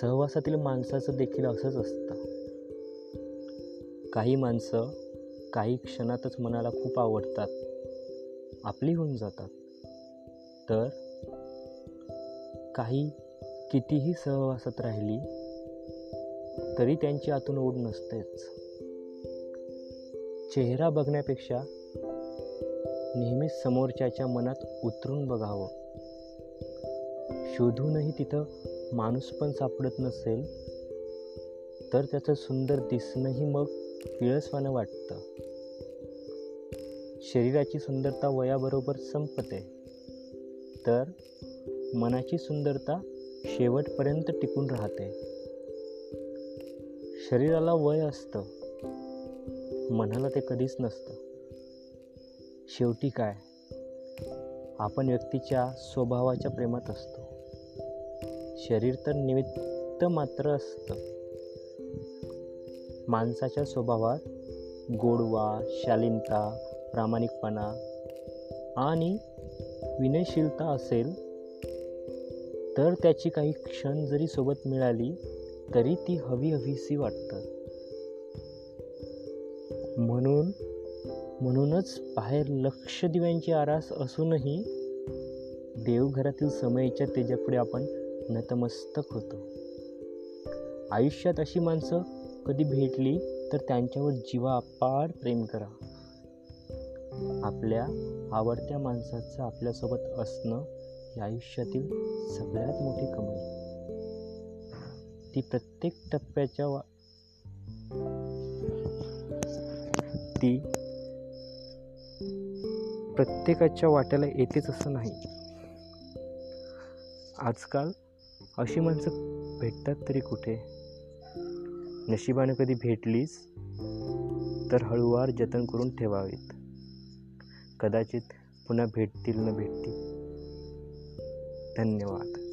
सहवासातील माणसाचं देखील असंच असतं. काही माणसं काही क्षणातच मनाला खूप आवडतात. आपली होऊन जातात. तर काही कितीही सहवासात राहिली तरी त्यांची आतून ओढ नसतेच. चेहरा बघण्यापेक्षा नेहमीच समोरच्याच्या मनात उतरून बघावं. शोधूनही तिथं माणूस पण सापडत नसेल तर त्याचं सुंदर दिसणंही मग किळसवानं वाटतं. शरीराची सुंदरता वयाबरोबर संपते. तर मनाची सुंदरता शेवटपर्यंत टिकून राहते. शरीराला वय असतं. मनाला ते कधीच नसतं. शेवटी काय? आपण व्यक्तीच्या स्वभावाच्या प्रेमात असतो. शरीर तर निमित्त मात्र असतं. माणसाच्या स्वभावात गोडवा शालीनता प्रामाणिकपणा आणि विनयशीलता असेल तर त्याची काही क्षण जरी सोबत मिळाली तरी ती हवी हवीसी वाटतं. म्हणून म्हणूनच बाहेर लक्ष दिव्यांची आरास असूनही देवघरातील समयीच्या तेजापुढे आपण नतमस्तक होतो. आयुष्यात अशी माणसं कधी भेटली तर त्यांच्यावर जीवा अपार प्रेम करा. आपल्या आवडत्या माणसाचं आपल्यासोबत असणं ही आयुष्यातील सगळ्यात मोठी कमाई. ती प्रत्येक टप्प्याच्या वा ती प्रत्येकाच्या वाट्याला येतेच असं नाही. आजकाल अशी माणसं भेटतात तरी कुठे? नशिबाने कधी भेटलीच तर हळूवार जतन करून ठेवावीत. कदाचित पुन्हा भेटतील न भेटतील. धन्यवाद.